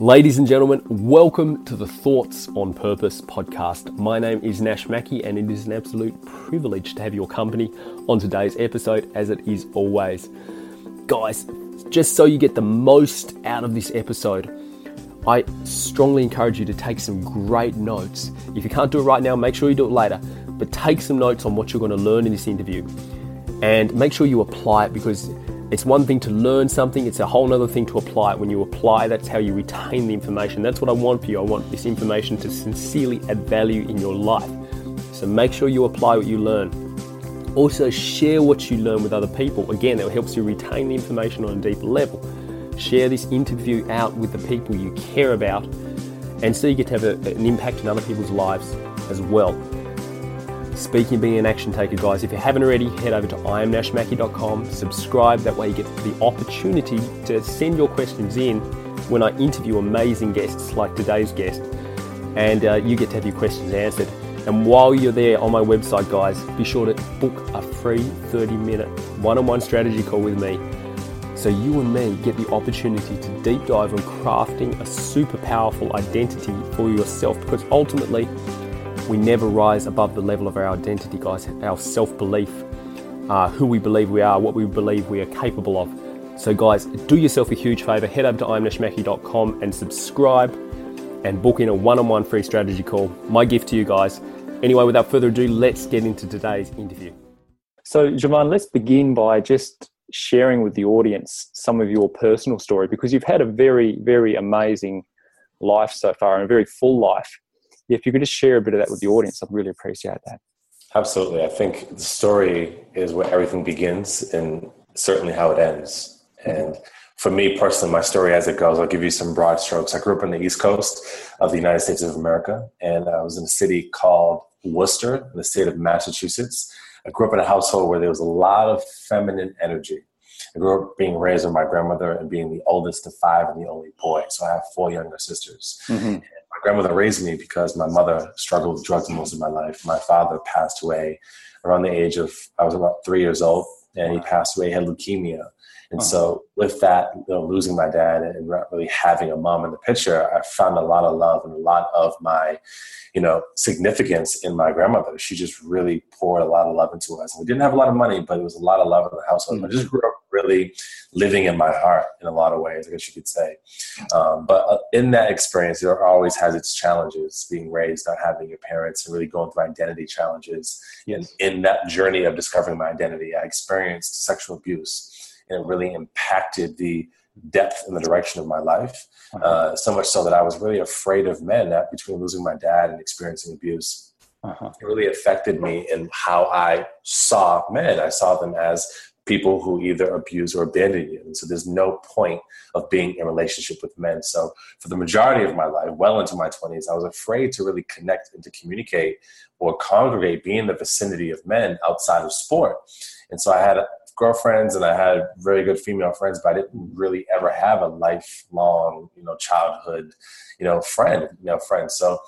Ladies and gentlemen, welcome to the Thoughts on Purpose podcast. My name is Nash Mackey, and it is an absolute privilege to have your company on today's episode, as it is always. Guys, just so you get the most out of this episode, I strongly encourage you to take some great notes. If you can't do it right now, make sure you do it later, but take some notes on what you're going to learn in this interview and make sure you apply it because it's one thing to learn something, it's a whole other thing to apply it. When you apply, that's how you retain the information. That's what I want for you. I want this information to sincerely add value in your life. So make sure you apply what you learn. Also, share what you learn with other people. Again, that helps you retain the information on a deeper level. Share this interview out with the people you care about, and so you get to have a, an impact in other people's lives as well. Speaking being an action taker, guys, if you haven't already, head over to imnashmackey.com, subscribe. That way, you get the opportunity to send your questions in when I interview amazing guests like today's guest, and uh, you get to have your questions answered. And while you're there on my website, guys, be sure to book a free 30 minute one on one strategy call with me so you and me get the opportunity to deep dive on crafting a super powerful identity for yourself because ultimately, we never rise above the level of our identity, guys, our self belief, uh, who we believe we are, what we believe we are capable of. So, guys, do yourself a huge favor. Head over to imnashmackey.com and subscribe and book in a one on one free strategy call. My gift to you guys. Anyway, without further ado, let's get into today's interview. So, JuVan, let's begin by just sharing with the audience some of your personal story because you've had a very, very amazing life so far and a very full life if you could just share a bit of that with the audience, I'd really appreciate that. Absolutely. I think the story is where everything begins and certainly how it ends. And for me personally, my story as it goes, I'll give you some broad strokes. I grew up on the East Coast of the United States of America, and I was in a city called Worcester, in the state of Massachusetts. I grew up in a household where there was a lot of feminine energy. I grew up being raised with my grandmother and being the oldest of five and the only boy. So I have four younger sisters. Mm-hmm my grandmother raised me because my mother struggled with drugs most of my life. My father passed away around the age of I was about three years old, and he passed away. He had leukemia, and uh-huh. so with that, you know, losing my dad and not really having a mom in the picture, I found a lot of love and a lot of my, you know, significance in my grandmother. She just really poured a lot of love into us. And we didn't have a lot of money, but it was a lot of love in the household. Mm-hmm. I just grew up really living in my heart in a lot of ways, I guess you could say. Um, but uh, in that experience, it always has its challenges being raised, not having your parents, and really going through identity challenges. Yes. And in that journey of discovering my identity, I experienced sexual abuse, and it really impacted the depth and the direction of my life. Uh-huh. Uh, so much so that I was really afraid of men. That between losing my dad and experiencing abuse, uh-huh. it really affected me in how I saw men. I saw them as people who either abuse or abandon you. And so there's no point of being in relationship with men. So for the majority of my life, well into my 20s, I was afraid to really connect and to communicate or congregate, be in the vicinity of men outside of sport. And so I had girlfriends and I had very good female friends, but I didn't really ever have a lifelong, you know, childhood, you know, friend, you know, friend. So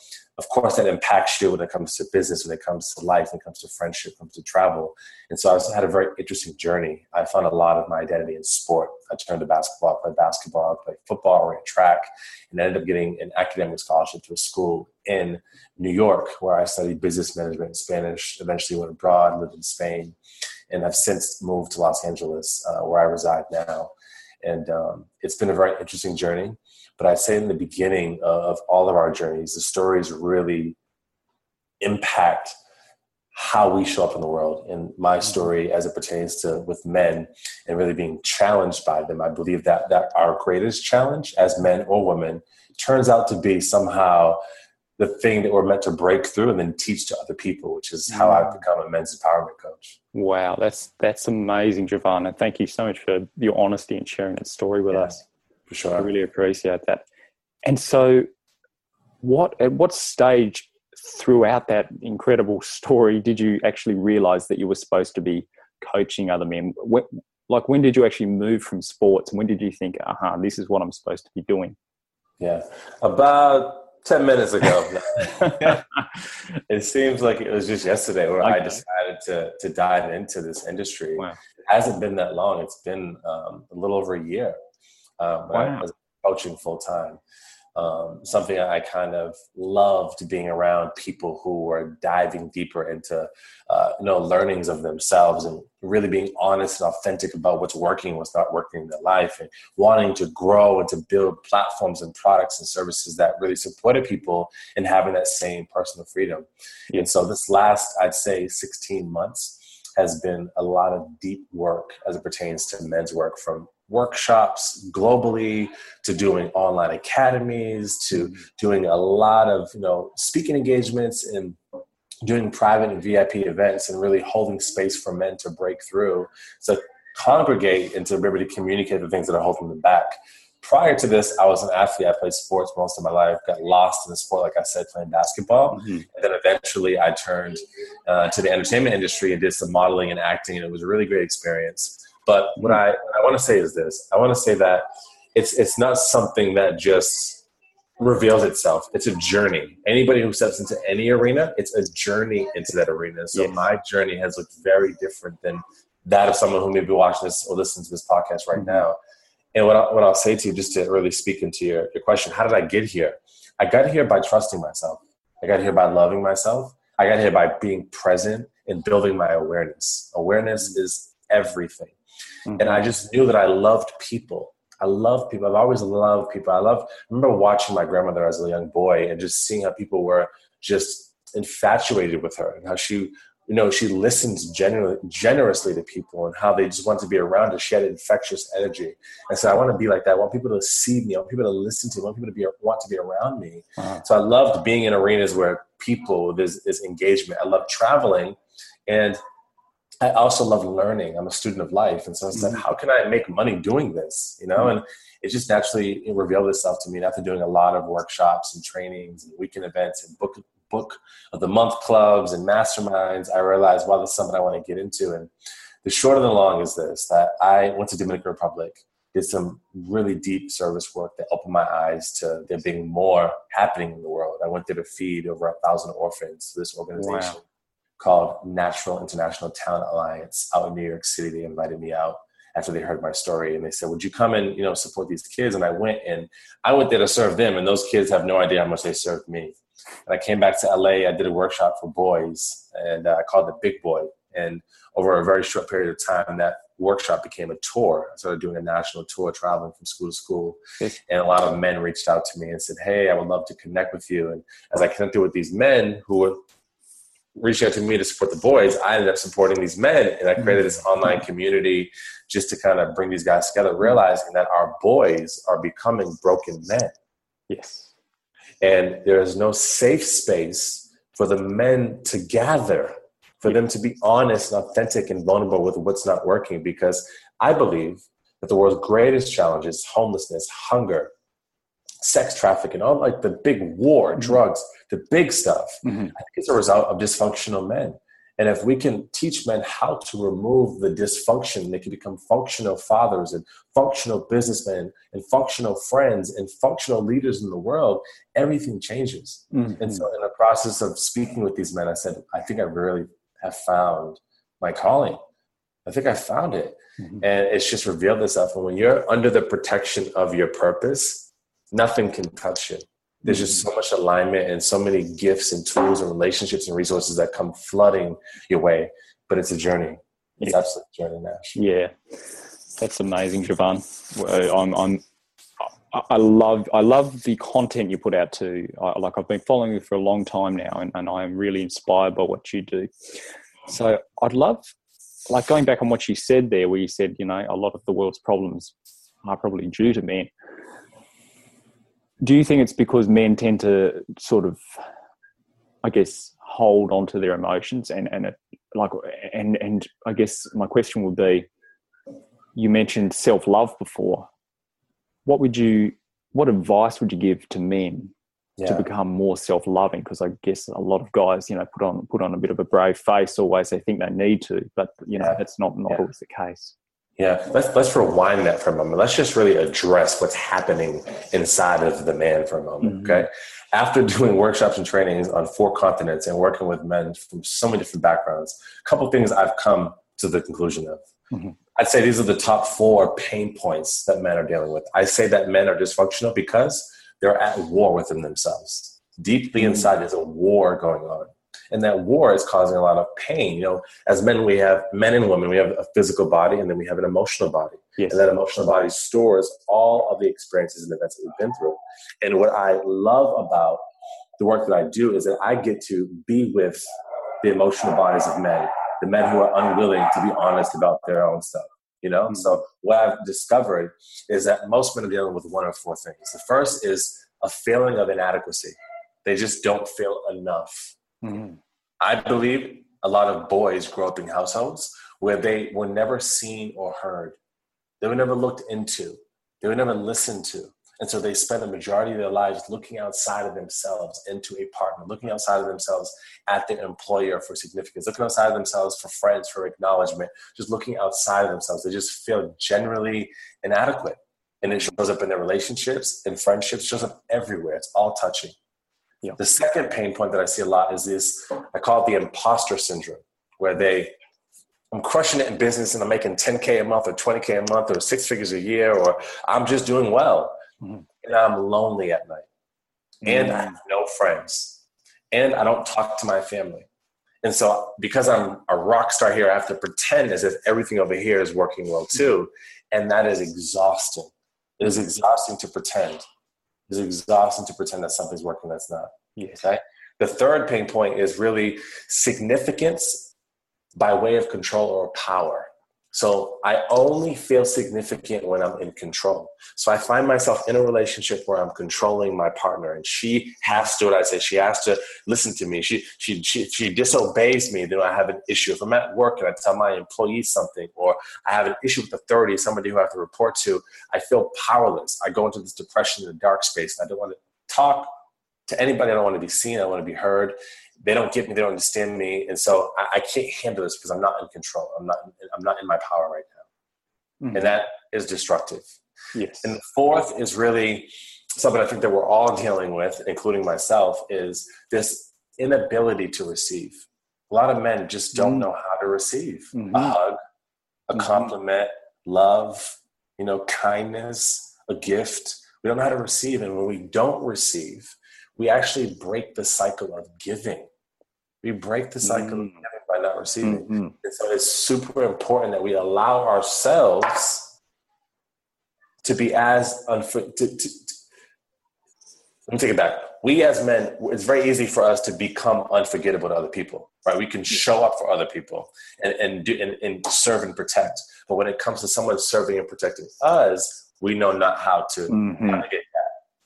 of course that impacts you when it comes to business, when it comes to life, when it comes to friendship, when it comes to travel. And so I had a very interesting journey. I found a lot of my identity in sport. I turned to basketball, I played basketball, I played football, ran track, and ended up getting an academic scholarship to a school in New York where I studied business management and Spanish, eventually went abroad, lived in Spain, and I've since moved to Los Angeles uh, where I reside now. And um, it's been a very interesting journey. But I'd say in the beginning of all of our journeys, the stories really impact how we show up in the world. And my mm-hmm. story, as it pertains to with men and really being challenged by them, I believe that that our greatest challenge as men or women turns out to be somehow the thing that we're meant to break through and then teach to other people, which is how I've mm. become a men's empowerment coach. Wow, that's that's amazing, and thank you so much for your honesty and sharing that story with yeah. us. For sure. I really appreciate that. And so, what at what stage throughout that incredible story did you actually realize that you were supposed to be coaching other men? When, like, when did you actually move from sports, and when did you think, "Aha, this is what I'm supposed to be doing"? Yeah, about 10 minutes ago. it seems like it was just yesterday where okay. I decided to, to dive into this industry. Wow. It hasn't been that long. It's been um, a little over a year um, wow. I was coaching full time. um, something I kind of loved being around people who were diving deeper into, uh, you know, learnings of themselves and really being honest and authentic about what's working, what's not working in their life, and wanting to grow and to build platforms and products and services that really supported people in having that same personal freedom. And so this last, I'd say, 16 months has been a lot of deep work as it pertains to men's work from workshops globally to doing online academies to doing a lot of you know speaking engagements and doing private and vip events and really holding space for men to break through to congregate and to be able to communicate the things that are holding them back. Prior to this i was an athlete. I played sports most of my life got lost in the sport like i said playing basketball. Mm-hmm. and then eventually i turned uh, to the entertainment industry and did some modeling and acting and it was a really great experience but what I, I want to say is this I want to say that it's, it's not something that just reveals itself. It's a journey. Anybody who steps into any arena, it's a journey into that arena. So yes. my journey has looked very different than that of someone who may be watching this or listening to this podcast right mm-hmm. now. And what, I, what I'll say to you, just to really speak into your, your question, how did I get here? I got here by trusting myself. I got here by loving myself. I got here by being present and building my awareness. Awareness is everything. Mm-hmm. And I just knew that I loved people. I love people. I've always loved people. I love, I remember watching my grandmother as a young boy and just seeing how people were just infatuated with her and how she, you know, she listens generously to people and how they just want to be around her. She had infectious energy. And so I want to be like that. I want people to see me. I want people to listen to me. I want people to be, want to be around me. Uh-huh. So I loved being in arenas where people, there's, there's engagement. I love traveling. And I also love learning. I'm a student of life. And so I said, mm-hmm. how can I make money doing this? You know, mm-hmm. and it just naturally revealed itself to me after doing a lot of workshops and trainings and weekend events and book book of the month clubs and masterminds, I realized, wow, this is something I want to get into. And the short and the long is this that I went to Dominican Republic, did some really deep service work that opened my eyes to there being more happening in the world. I went there to feed over a thousand orphans to this organization. Wow called Natural International Talent Alliance out in New York City. They invited me out after they heard my story and they said, Would you come and you know support these kids? And I went and I went there to serve them, and those kids have no idea how much they served me. And I came back to LA, I did a workshop for boys, and uh, I called it Big Boy. And over a very short period of time, that workshop became a tour. I started doing a national tour, traveling from school to school. And a lot of men reached out to me and said, Hey, I would love to connect with you. And as I connected with these men who were reached out to me to support the boys, I ended up supporting these men, and I created this mm-hmm. online community just to kind of bring these guys together, realizing that our boys are becoming broken men. Yes. And there is no safe space for the men to gather, for them to be honest and authentic and vulnerable with what's not working. Because I believe that the world's greatest challenge is homelessness, hunger, sex trafficking, all like the big war, mm-hmm. drugs, the big stuff. Mm-hmm. I think it's a result of dysfunctional men. And if we can teach men how to remove the dysfunction, they can become functional fathers and functional businessmen and functional friends and functional leaders in the world, everything changes. Mm-hmm. And so, in the process of speaking with these men, I said, I think I really have found my calling. I think I found it. Mm-hmm. And it's just revealed itself. And when you're under the protection of your purpose, nothing can touch it. There's just so much alignment and so many gifts and tools and relationships and resources that come flooding your way. But it's a journey. It's yeah. absolutely a journey, Nash. Yeah, that's amazing, JuVan. I'm, I'm, I love, I love the content you put out too. I, like I've been following you for a long time now, and, and I am really inspired by what you do. So I'd love, like going back on what you said there, where you said, you know, a lot of the world's problems are probably due to men do you think it's because men tend to sort of i guess hold on to their emotions and and it, like and and i guess my question would be you mentioned self-love before what would you what advice would you give to men yeah. to become more self-loving because i guess a lot of guys you know put on put on a bit of a brave face always they think they need to but you know yeah. that's not not yeah. always the case yeah, let's let's rewind that for a moment. Let's just really address what's happening inside of the man for a moment. Mm-hmm. Okay. After doing workshops and trainings on four continents and working with men from so many different backgrounds, a couple things I've come to the conclusion of. Mm-hmm. I'd say these are the top four pain points that men are dealing with. I say that men are dysfunctional because they're at war within themselves. Deeply mm-hmm. inside, there's a war going on. And that war is causing a lot of pain. You know, as men, we have men and women, we have a physical body and then we have an emotional body. Yes. And that emotional body stores all of the experiences and events that we've been through. And what I love about the work that I do is that I get to be with the emotional bodies of men, the men who are unwilling to be honest about their own stuff. You know, mm-hmm. so what I've discovered is that most men are dealing with one of four things. The first is a feeling of inadequacy. They just don't feel enough. Mm-hmm. I believe a lot of boys grow up in households where they were never seen or heard. They were never looked into. They were never listened to. And so they spend the majority of their lives looking outside of themselves into a partner, looking outside of themselves at their employer for significance, looking outside of themselves for friends, for acknowledgement, just looking outside of themselves. They just feel generally inadequate. And it shows up in their relationships and friendships, shows up everywhere. It's all touching. Yeah. The second pain point that I see a lot is this I call it the imposter syndrome, where they I'm crushing it in business and I'm making 10K a month or 20K a month or six figures a year, or I'm just doing well mm-hmm. and I'm lonely at night, and mm-hmm. I have no friends, and I don't talk to my family. And so, because I'm a rock star here, I have to pretend as if everything over here is working well too. And that is exhausting. It is exhausting to pretend. Is exhausting to pretend that something's working that's not. Yes. Okay? The third pain point is really significance by way of control or power. So I only feel significant when I'm in control. So I find myself in a relationship where I'm controlling my partner and she has to what I say. She has to listen to me. She she she, she disobeys me, then I have an issue. If I'm at work and I tell my employees something or I have an issue with authority, somebody who I have to report to, I feel powerless. I go into this depression in a dark space and I don't want to talk to anybody. I don't want to be seen. I want to be heard they don't get me, they don't understand me, and so I, I can't handle this because I'm not in control. I'm not. I'm not in my power right now, mm-hmm. and that is destructive. Yes. And the fourth is really something I think that we're all dealing with, including myself, is this inability to receive. A lot of men just don't mm-hmm. know how to receive mm-hmm. a hug, a mm-hmm. compliment, love, you know, kindness, a gift. We don't know how to receive, and when we don't receive, we actually break the cycle of giving. We break the cycle mm. of by not receiving. Mm-hmm. And so it's super important that we allow ourselves to be as unfit. To, to, to, let me take it back. We as men, it's very easy for us to become unforgettable to other people, right? We can show up for other people and, and, do, and, and serve and protect. But when it comes to someone serving and protecting us, we know not how to mm-hmm. navigate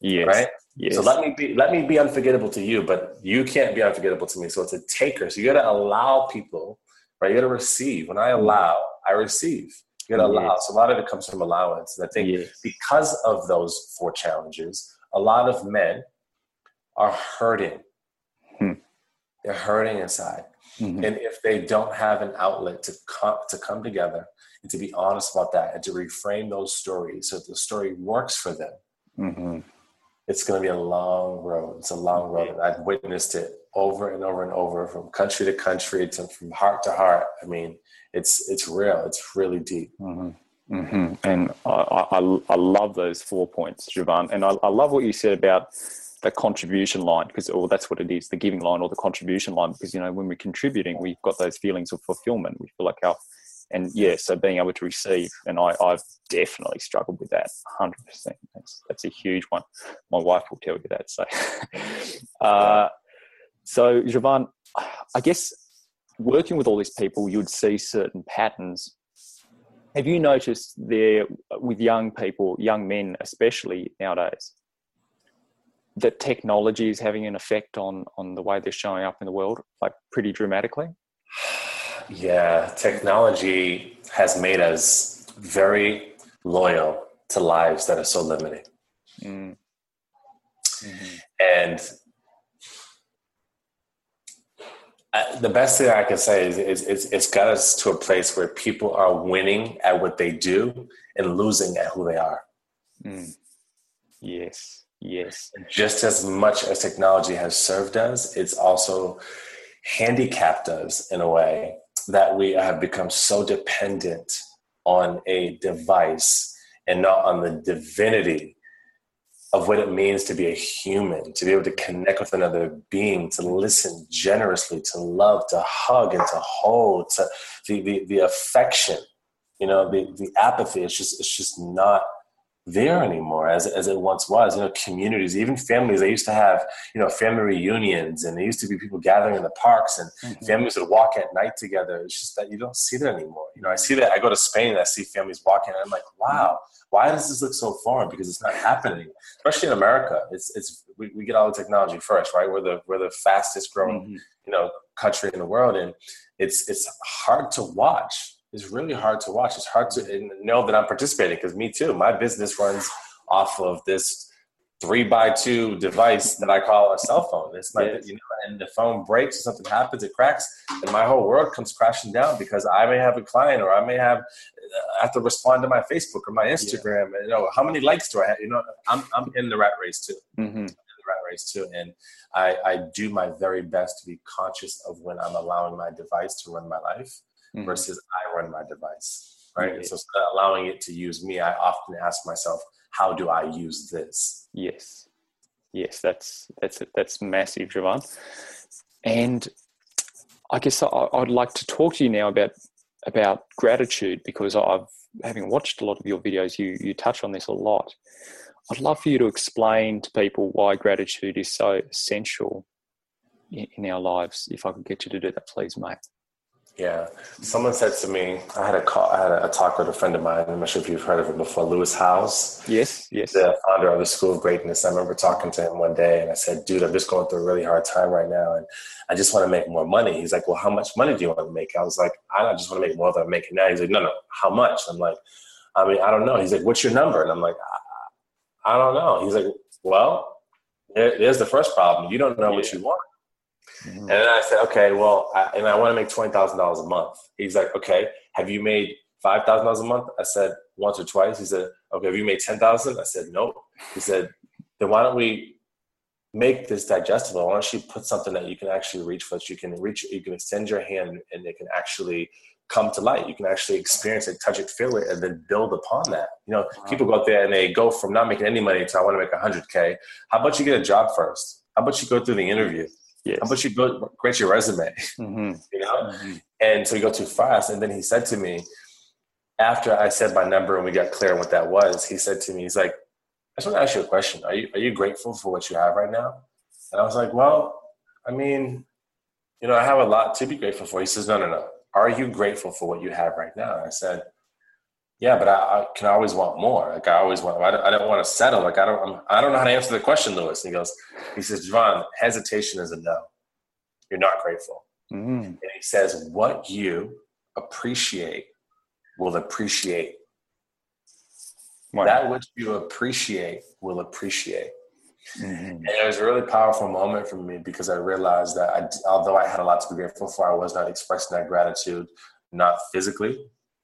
Yes. Right? Yes. So let me be let me be unforgettable to you, but you can't be unforgettable to me. So it's a taker. So you gotta allow people, right? You gotta receive. When I allow, I receive. You gotta allow. So a lot of it comes from allowance. And I think yes. because of those four challenges, a lot of men are hurting. Hmm. They're hurting inside. Mm-hmm. And if they don't have an outlet to come to come together and to be honest about that and to reframe those stories so the story works for them, mm-hmm it's going to be a long road. It's a long road. And I've witnessed it over and over and over from country to country to from heart to heart. I mean, it's it's real. It's really deep. Mm-hmm. Mm-hmm. And I, I, I, love those four points, JuVan. And I, I love what you said about the contribution line because or that's what it is the giving line or the contribution line because you know when we're contributing we've got those feelings of fulfillment we feel like our and yeah, so being able to receive, and I, I've definitely struggled with that, hundred percent. That's that's a huge one. My wife will tell you that. So, uh, so JuVan, I guess working with all these people, you'd see certain patterns. Have you noticed there with young people, young men especially nowadays, that technology is having an effect on on the way they're showing up in the world, like pretty dramatically? Yeah, technology has made us very loyal to lives that are so limiting. Mm. Mm-hmm. And I, the best thing I can say is, is, is it's got us to a place where people are winning at what they do and losing at who they are. Mm. Yes, yes. Just as much as technology has served us, it's also handicapped us in a way that we have become so dependent on a device and not on the divinity of what it means to be a human, to be able to connect with another being, to listen generously, to love, to hug and to hold, to the, the, the affection, you know, the, the apathy. It's just, it's just not there anymore as, as it once was. You know, communities, even families, they used to have, you know, family reunions and there used to be people gathering in the parks and mm-hmm. families would walk at night together. It's just that you don't see that anymore. You know, I see that, I go to Spain and I see families walking and I'm like, wow, why does this look so foreign? Because it's not happening, especially in America. It's, it's, we, we get all the technology first, right? We're the, we're the fastest growing, mm-hmm. you know, country in the world. And it's, it's hard to watch is really hard to watch. It's hard to know that I'm participating because me too. My business runs off of this three by two device that I call a cell phone. It's like yes. you know, and the phone breaks or something happens, it cracks, and my whole world comes crashing down because I may have a client or I may have I have to respond to my Facebook or my Instagram. Yeah. And, you know, how many likes do I have? You know, I'm I'm in the rat race too. Mm-hmm. in the rat race too, and I I do my very best to be conscious of when I'm allowing my device to run my life mm-hmm. versus I run my device, right? Yes. So allowing it to use me, I often ask myself, how do I use this? Yes, yes, that's that's that's massive, JuVan. And I guess I, would like to talk to you now about about gratitude because I've having watched a lot of your videos, you you touch on this a lot. I'd love for you to explain to people why gratitude is so essential in, in our lives. If I could get you to do that, please, mate. Yeah, someone said to me, I had a call, I had a, talk with a friend of mine. I'm not sure if you've heard of him before, Lewis Howes. Yes, yes. The founder of the School of Greatness. I remember talking to him one day, and I said, "Dude, I'm just going through a really hard time right now, and I just want to make more money." He's like, "Well, how much money do you want to make?" I was like, "I just want to make more than I'm making now." He's like, "No, no, how much?" I'm like, "I mean, I don't know." He's like, "What's your number?" And I'm like, "I, I don't know." He's like, "Well, there's the first problem. You don't know yeah. what you want." Mm-hmm. And then I said, okay, well, I, and I want to make twenty thousand dollars a month. He's like, okay, have you made five thousand dollars a month? I said once or twice. He said, okay, have you made ten thousand? I said nope. He said, then why don't we make this digestible? Why don't you put something that you can actually reach for? That you can reach, you can extend your hand, and it can actually come to light. You can actually experience it, touch it, feel it, and then build upon that. You know, wow. people go out there and they go from not making any money to I want to make a hundred k. How about you get a job first? How about you go through the interview? Yes. How about you build, create your resume? Mm-hmm. You know? Mm-hmm. And so we go too fast. And then he said to me, after I said my number and we got clear on what that was, he said to me, he's like, I just want to ask you a question. Are you, are you grateful for what you have right now? And I was like, well, I mean, you know, I have a lot to be grateful for. He says, no, no, no. Are you grateful for what you have right now? And I said, yeah, but I, I, can always want more. Like I always want, I don't, I don't want to settle. Like I don't, I'm, I do not know how to answer the question, Lewis. And he goes, he says, JuVan, hesitation is a no. You're not grateful. Mm. And he says, what you appreciate will appreciate. Wow. That which you appreciate will appreciate. Mm-hmm. And it was a really powerful moment for me because I realized that I, although I had a lot to be grateful for, I was not expressing that gratitude, not physically,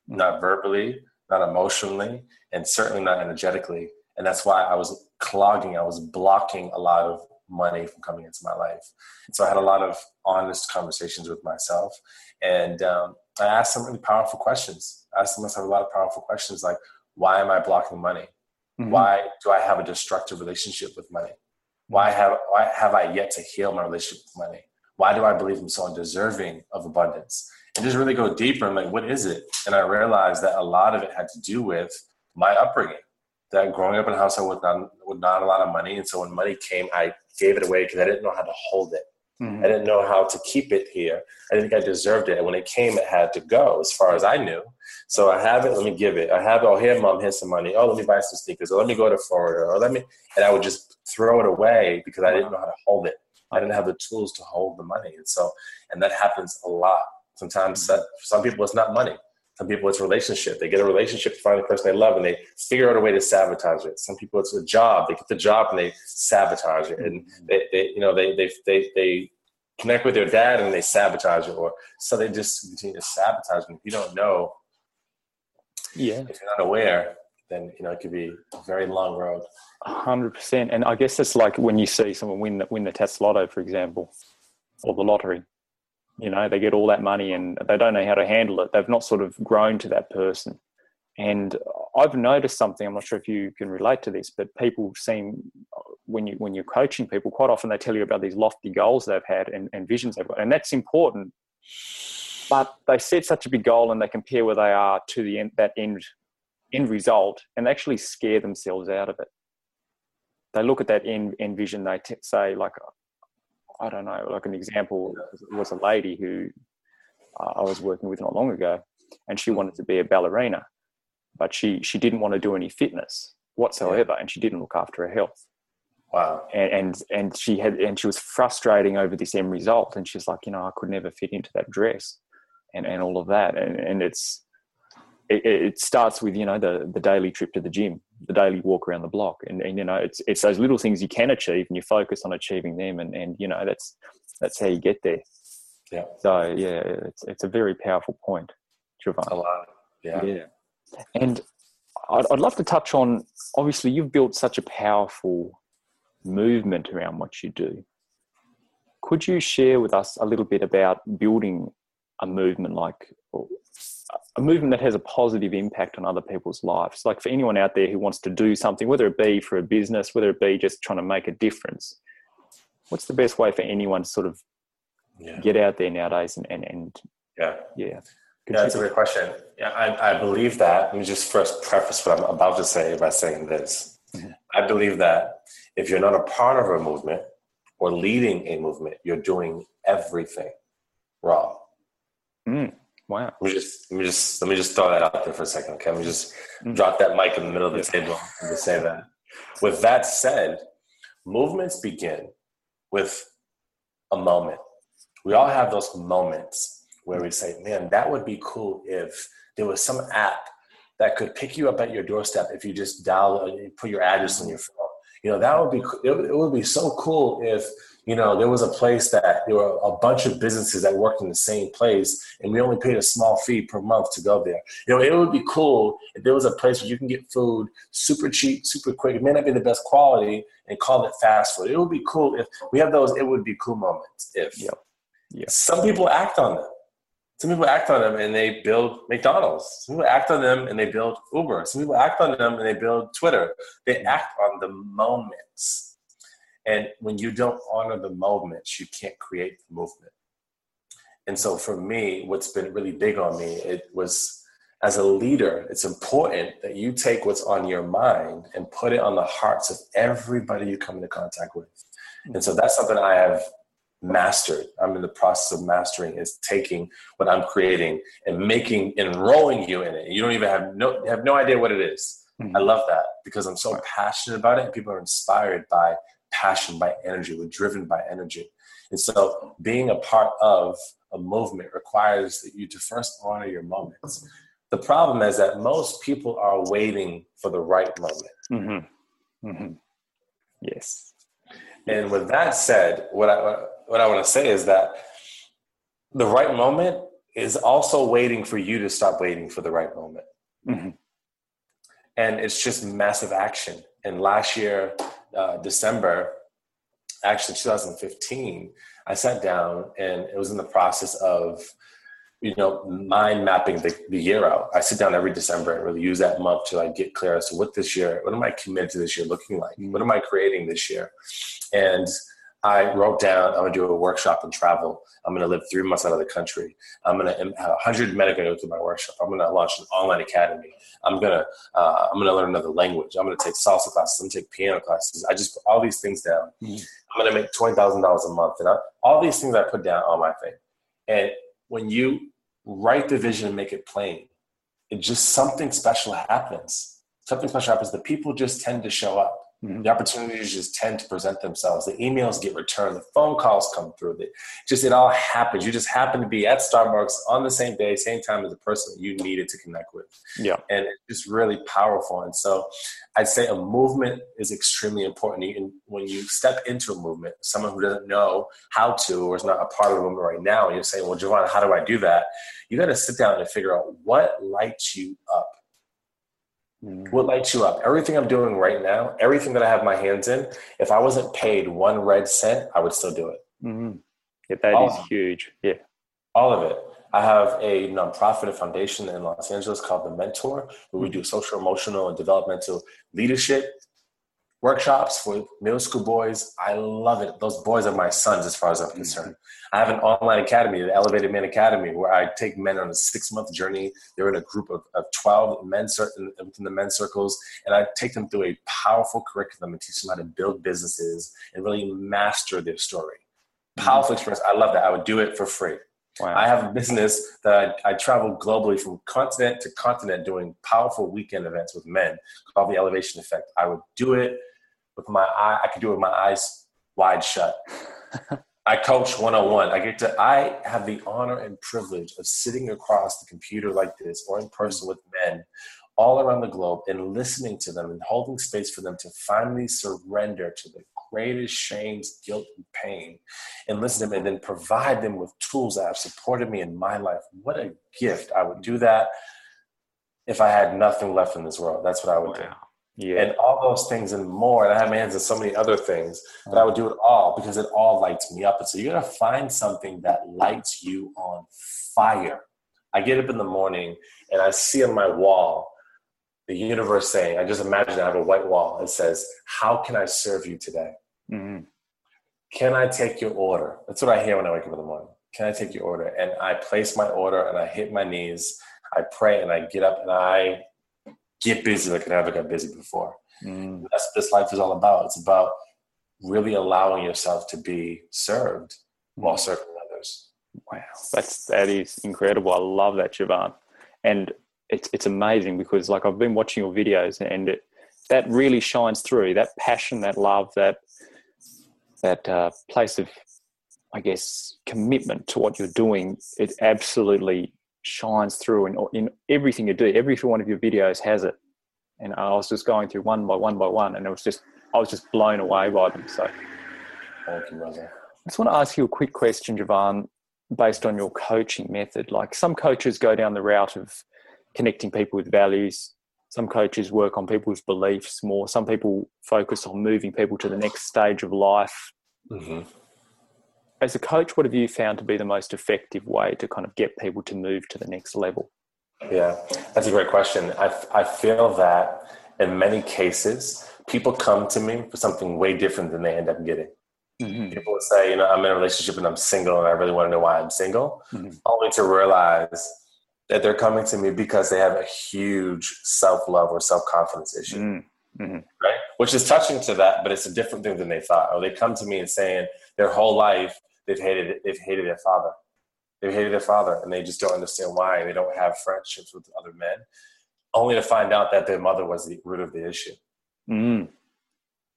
not verbally, not emotionally, and certainly not energetically. And that's why I was clogging, I was blocking a lot of money from coming into my life. And so I had a lot of honest conversations with myself. And um, I asked some really powerful questions. I asked myself a lot of powerful questions like, why am I blocking money? Mm-hmm. Why do I have a destructive relationship with money? Why have, why have I yet to heal my relationship with money? Why do I believe I'm so undeserving of abundance? And just really go deeper and like, what is it? And I realized that a lot of it had to do with my upbringing. That growing up in a household with not with not a lot of money, and so when money came, I gave it away because I didn't know how to hold it. Mm-hmm. I didn't know how to keep it here. I didn't think I deserved it. And when it came, it had to go as far as I knew. So I have it, let me give it. I have it, oh, here, mom, here's some money. Oh, let me buy some sneakers. Or let me go to Florida. Or let me, and I would just throw it away because I didn't know how to hold it. I didn't have the tools to hold the money. And so, and that happens a lot Sometimes for some people it's not money. Some people it's relationship. They get a relationship to find the person they love and they figure out a way to sabotage it. Some people it's a job. They get the job and they sabotage it. And mm-hmm. they, they you know, they, they, they, they connect with their dad and they sabotage it. Or so they just continue to sabotage it. If you don't know, yeah, if you're not aware, then you know it could be a very long road. hundred percent. And I guess it's like when you see someone win the, win the Tattslotto, for example, or the lottery you know they get all that money and they don't know how to handle it they've not sort of grown to that person And I've noticed something. I'm not sure if you can relate to this, but people seem when you when you're coaching people, quite often they tell you about these lofty goals they've had and, and visions they've got, and that's important. But they set such a big goal and they compare where they are to the end, that end end result, and they actually scare themselves out of it. They look at that end end vision. They t- say like, I don't know, like an example was a lady who uh, I was working with not long ago, and she wanted to be a ballerina, but she she didn't want to do any fitness whatsoever, and she didn't look after her health. Wow. And, and and she had and she was frustrating over this end result, and she's like, you know, I could never fit into that dress, and and all of that, and and it's it, it starts with you know the the daily trip to the gym, the daily walk around the block, and and you know it's it's those little things you can achieve, and you focus on achieving them, and and you know that's that's how you get there. Yeah. So yeah, it's it's a very powerful point, JuVan. A lot. Yeah. Yeah. And I'd, I'd love to touch on. Obviously, you've built such a powerful movement around what you do. Could you share with us a little bit about building a movement like a movement that has a positive impact on other people's lives? Like for anyone out there who wants to do something, whether it be for a business, whether it be just trying to make a difference, what's the best way for anyone to sort of Yeah. get out there nowadays and, and, and Yeah. yeah. Yeah, that's a great question. Yeah, I, I believe that. Let me just first preface what I'm about to say by saying this. Mhm. I believe that if you're not a part of a movement or leading a movement, you're doing everything wrong. Mm, wow. Let me just let me just let me just throw that out there for a second. Okay, let me just Mm. drop that mic in the middle of the table and just say that. With that said, movements begin with a moment. We all have those moments where we say, "Man, that would be cool if there was some app that could pick you up at your doorstep if you just dial, you put your address on your phone." You know, that would be it would be so cool if you know there was a place that there were a bunch of businesses that worked in the same place and we only paid a small fee per month to go there. You know, it would be cool if there was a place where you can get food super cheap, super quick. It may not be the best quality and call it fast food. It would be cool if we have those it would be cool moments. If Yep. Yep. some people act on them. Some people act on them and they build McDonald's. Some people act on them and they build Uber. Some people act on them and they build Twitter. They act on the moments. And when you don't honor the moments, you can't create the movement. And so for me, what's been really big on me, it was as a leader, it's important that you take what's on your mind and put it on the hearts of everybody you come into contact with. And so that's something I have mastered. I'm in the process of mastering is taking what I'm creating and making enrolling you in it. You don't even have no have no idea what it is. Mhm. I love that because I'm so passionate about it people are inspired by passion, by energy, we're driven by energy. And so being a part of a movement requires that you to first honor your moments. The problem is that most people are waiting for the right moment. Mm-hmm. Mm-hmm. Yes. And with that said, what I what I want to say is that the right moment is also waiting for you to stop waiting for the right moment. Mm-hmm. And it's just massive action. And last year, uh, December, actually 2015, I sat down and it was in the process of, you know, mind mapping the, the year out. I sit down every December and really use that month to like get clear as to what this year, what am I committed to this year looking like? What am I creating this year? And I wrote down, I'm gonna do a workshop and travel. I'm gonna live three months out of the country. I'm gonna have 100 men are gonna go through my workshop. I'm gonna launch an online academy. I'm gonna, uh, I'm gonna learn another language. I'm gonna take salsa classes. I'm gonna take piano classes. I just put all these things down. Mhm. I'm gonna make twenty thousand dollars a month, and I, all these things I put down on my thing. And when you write the vision and make it plain, it just something special happens. Something special happens. The people just tend to show up. Mhm. The opportunities just tend to present themselves. The emails get returned. The phone calls come through. The, just it all happens. You just happen to be at Starbucks on the same day, same time as the person that you needed to connect with Yeah. and it's just really powerful. And so, I'd say a movement is extremely important. And when you step into a movement, someone who doesn't know how to or is not a part of the movement right now, and you're saying, "Well, Giovanna, how do I do that?" You got to sit down and figure out what lights you up. Mm-hmm. What lights you up? Everything I'm doing right now, everything that I have my hands in, if I wasn't paid one red cent, I would still do it. Mm-hmm. Yeah, that All is of huge. Yeah. all of it I have a nonprofit, a foundation in Los Angeles called The Mentor, where we do social, emotional, and developmental leadership workshops for middle school boys. I love it. Those boys are my sons as far as I'm concerned. Mm-hmm. I have an online academy, the Elevated Men Academy, where I take men on a six month journey. They're in a group of, of 12 men certain, within the men's circles, and I take them through a powerful curriculum and teach them how to build businesses and really master their story. Mm-hmm. Powerful experience. I love that. I would do it for free. Wow. I have a business that I, I, travel globally from continent to continent doing powerful weekend events with men called the Elevation Effect. I would do it with my eye. I could do it with my eyes wide shut. I coach one on one. I get to. I have the honor and privilege of sitting across the computer like this, or in person with men all around the globe, and listening to them and holding space for them to finally surrender to the greatest shames, guilt, and pain, and listen to them, and then provide them with tools that have supported me in my life. What a gift! I would do that if I had nothing left in this world. That's what I would wow. do. Yeah. And all those things and more. And I have my hands in so many other things, but I would do it all because it all lights me up. And so you gotta find something that lights you on fire. I get up in the morning and I see on my wall the universe saying, I just imagine I have a white wall. and says, How can I serve you today? Mm-hmm. Can I take your order? That's what I hear when I wake up in the morning. Can I take your order? And I place my order and I hit my knees. I pray and I get up and I get busy like I never got busy before. Mm. That's what this life is all about. It's about really allowing yourself to be served while mm. serving others. Wow, that's that is incredible. I love that, JuVan, and it's it's amazing because like I've been watching your videos and it that really shines through. That passion, that love, that that uh, place of, I guess, commitment to what you're doing. It absolutely shines through in, in everything you do. Every one of your videos has it. And I was just going through one by one by one, and it was just I was just blown away by them. So, thank you, brother. I just want to ask you a quick question, JuVan, based on your coaching method. Like some coaches go down the route of connecting people with values. Some coaches work on people's beliefs more. Some people focus on moving people to the next stage of life. Mm-hmm as a coach, what have you found to be the most effective way to kind of get people to move to the next level? Yeah, that's a great question. I, I feel that in many cases, people come to me for something way different than they end up getting. Mm-hmm. People will say, you know, I'm in a relationship and I'm single and I really want to know why I'm single, mm-hmm. only to realize that they're coming to me because they have a huge self love or self confidence issue. Mm-hmm. mm-hmm. Right? Which is touching to that, but it's a different thing than they thought. Or they come to me and saying their whole life they've hated they've hated their father. They've hated their father, and they just don't understand why. They don't have friendships with other men, only to find out that their mother was the root of the issue. Mm.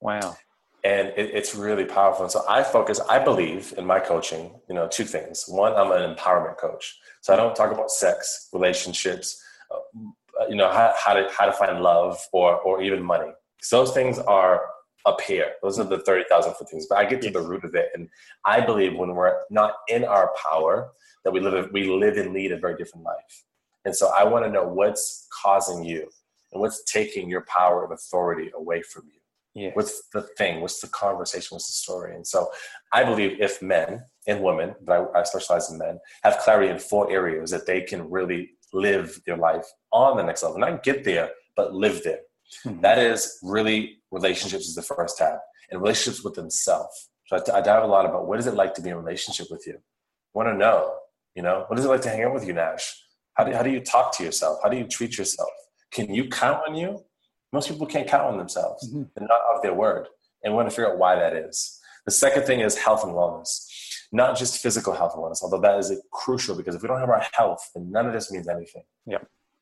Wow. And it, it's really powerful. And so I focus. I believe in my coaching. You know, two things. One, I'm an empowerment coach, so I don't talk about sex, relationships. Uh, you know, how, how to how to find love or or even money. So those things are up here. Those are the 30,000 foot things. But I get to yes. the root of it. And I believe when we're not in our power, that we live, we live and lead a very different life. And so I want to know what's causing you and what's taking your power of authority away from you. Yes. What's the thing? What's the conversation? What's the story? And so I believe if men and women, but I, I specialize in men, have clarity in four areas that they can really live their life on the next level. Not get there, but live there. Mm-hmm. That is really relationships is the first tab, and relationships with themselves. So I, I dive a lot about what is it like to be in a relationship with you. I want to know, you know, what is it like to hang out with you, Nash? How do, how do you talk to yourself? How do you treat yourself? Can you count on you? Most people can't count on themselves. Mm-hmm. They're not of their word. And we want to figure out why that is. The second thing is health and wellness. Not just physical health and wellness, although that is crucial because if we don't have our health, then none of this means anything. Yeah.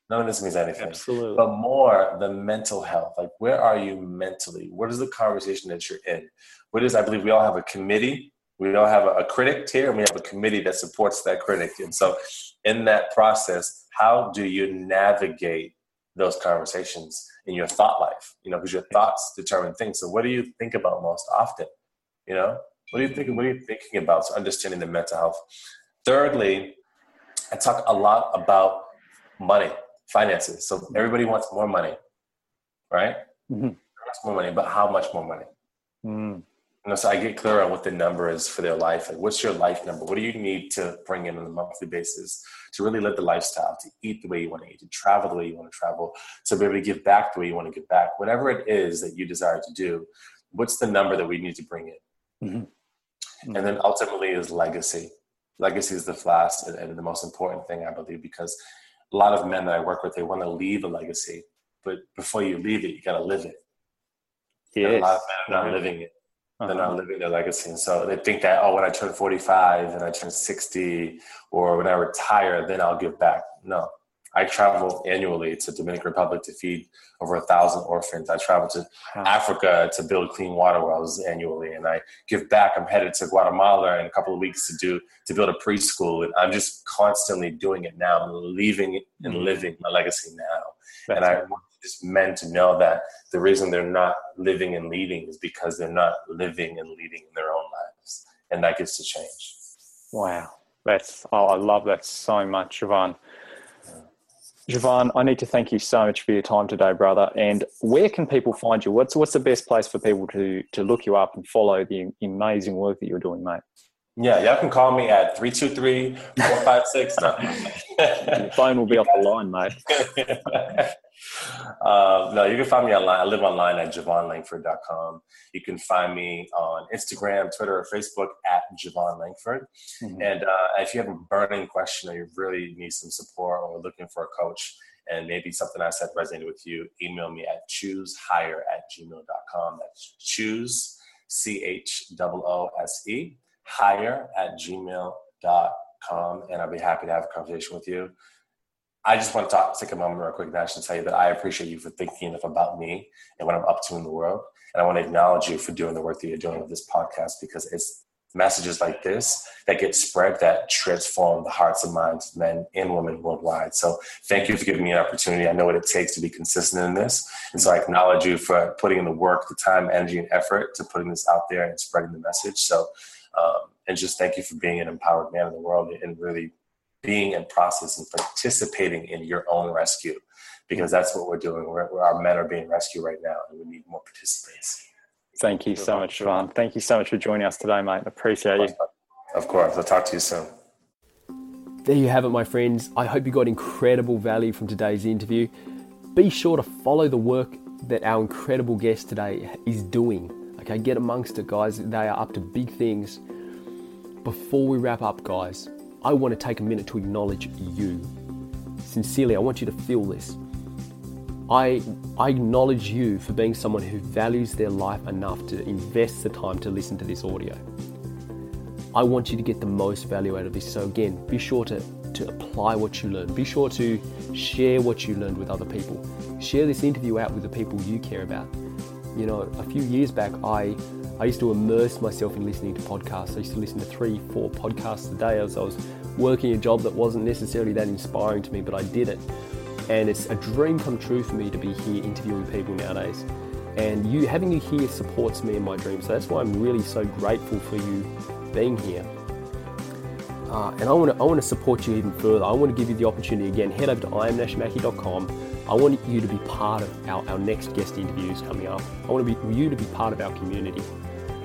None of this means anything. Absolutely. But more the mental health. Like, where are you mentally? What is the conversation that you're in? What is, I believe we all have a committee. We all have a, a critic here, and we have a committee that supports that critic. And so, in that process, how do you navigate those conversations in your thought life? You know, because your thoughts determine things. So, what do you think about most often? You know, what are you thinking? What are you thinking about? So, understanding the mental health. Thirdly, I talk a lot about money finances. So everybody wants more money, right? Mm-hmm. More money, but how much more money? Mm. Know, so I get clear on what the number is for their life. Like, what's your life number? What do you need to bring in on a monthly basis to really live the lifestyle, to eat the way you want to eat, to travel the way you want to travel, to be able to give back the way you want to give back? Whatever it is that you desire to do, what's the number that we need to bring in? Mm-hmm. Mm-hmm. And then ultimately is legacy. Legacy is the last and the most important thing, I believe, because a lot of men that I work with, they want to leave a legacy, but before you leave it, you got to live it. Yes. a lot of men are not living it. Uh-huh. They're not living their legacy. And so they think that, oh, when I turn 45 and I turn 60 or when I retire, then I'll give back. No. I travel annually to Dominican Republic to feed over a thousand orphans. I travel to wow. Africa to build clean water wells annually, and I give back. I'm headed to Guatemala in a couple of weeks to do to build a preschool, and I'm just constantly doing it now. I'm leaving and mm-hmm. living my legacy now, That's and I want just men to know that the reason they're not living and leading is because they're not living and leading in their own lives, and that gets to change. Wow, that's oh, I love that so much, JuVan. JuVan, I need to thank you so much for your time today, brother. And where can people find you? What's what's the best place for people to to look you up and follow the amazing work that you're doing, mate? Yeah, y'all can call me at 323-456. Your phone will be off the line, mate. uh, no, you can find me online. I live online at juvanlangford.com. You can find me on Instagram, Twitter, or Facebook at JuVan Langford. Mm-hmm. And uh, if you have a burning question or you really need some support or looking for a coach, and maybe something I said resonated with you, email me at choosehire at gmail.com. That's choose, C H O O S E hire at gmail.com and I'll be happy to have a conversation with you. I just want to talk, take a moment real quick, Nash, and tell you that I appreciate you for thinking enough about me and what I'm up to in the world. And I want to acknowledge you for doing the work that you're doing with this podcast because it's messages like this that get spread that transform the hearts and minds of men and women worldwide. So thank you for giving me an opportunity. I know what it takes to be consistent in this. And so I acknowledge you for putting in the work, the time, energy, and effort to putting this out there and spreading the message. So um, and just thank you for being an empowered man in the world and really being in process and participating in your own rescue because that's what we're doing. We're, we're, our men are being rescued right now and we need more participants. Thank you so much, JuVan. Thank you so much for joining us today, mate. Appreciate you. Of course. I'll talk to you soon. There you have it, my friends. I hope you got incredible value from today's interview. Be sure to follow the work that our incredible guest today is doing Okay, get amongst it, guys. They are up to big things. Before we wrap up, guys, I want to take a minute to acknowledge you. Sincerely, I want you to feel this. I, I acknowledge you for being someone who values their life enough to invest the time to listen to this audio. I want you to get the most value out of this. So, again, be sure to, to apply what you learn. Be sure to share what you learned with other people. Share this interview out with the people you care about. You know, a few years back, I I used to immerse myself in listening to podcasts. I used to listen to three, four podcasts a day as I was working a job that wasn't necessarily that inspiring to me, but I did it. And it's a dream come true for me to be here interviewing people nowadays. And you having you here supports me in my dream. So that's why I'm really so grateful for you being here. Uh, and I want to I want to support you even further. I want to give you the opportunity again. Head over to imnashmackey.com I want you to be part of our, our next guest interviews coming up. I want to be, you to be part of our community.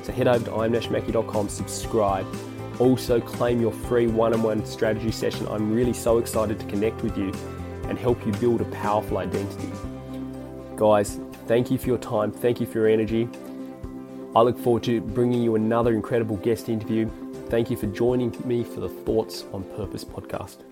So head over to imnashmackey.com, subscribe. Also claim your free one-on-one strategy session. I'm really so excited to connect with you and help you build a powerful identity. Guys, thank you for your time. Thank you for your energy. I look forward to bringing you another incredible guest interview. Thank you for joining me for the Thoughts on Purpose podcast.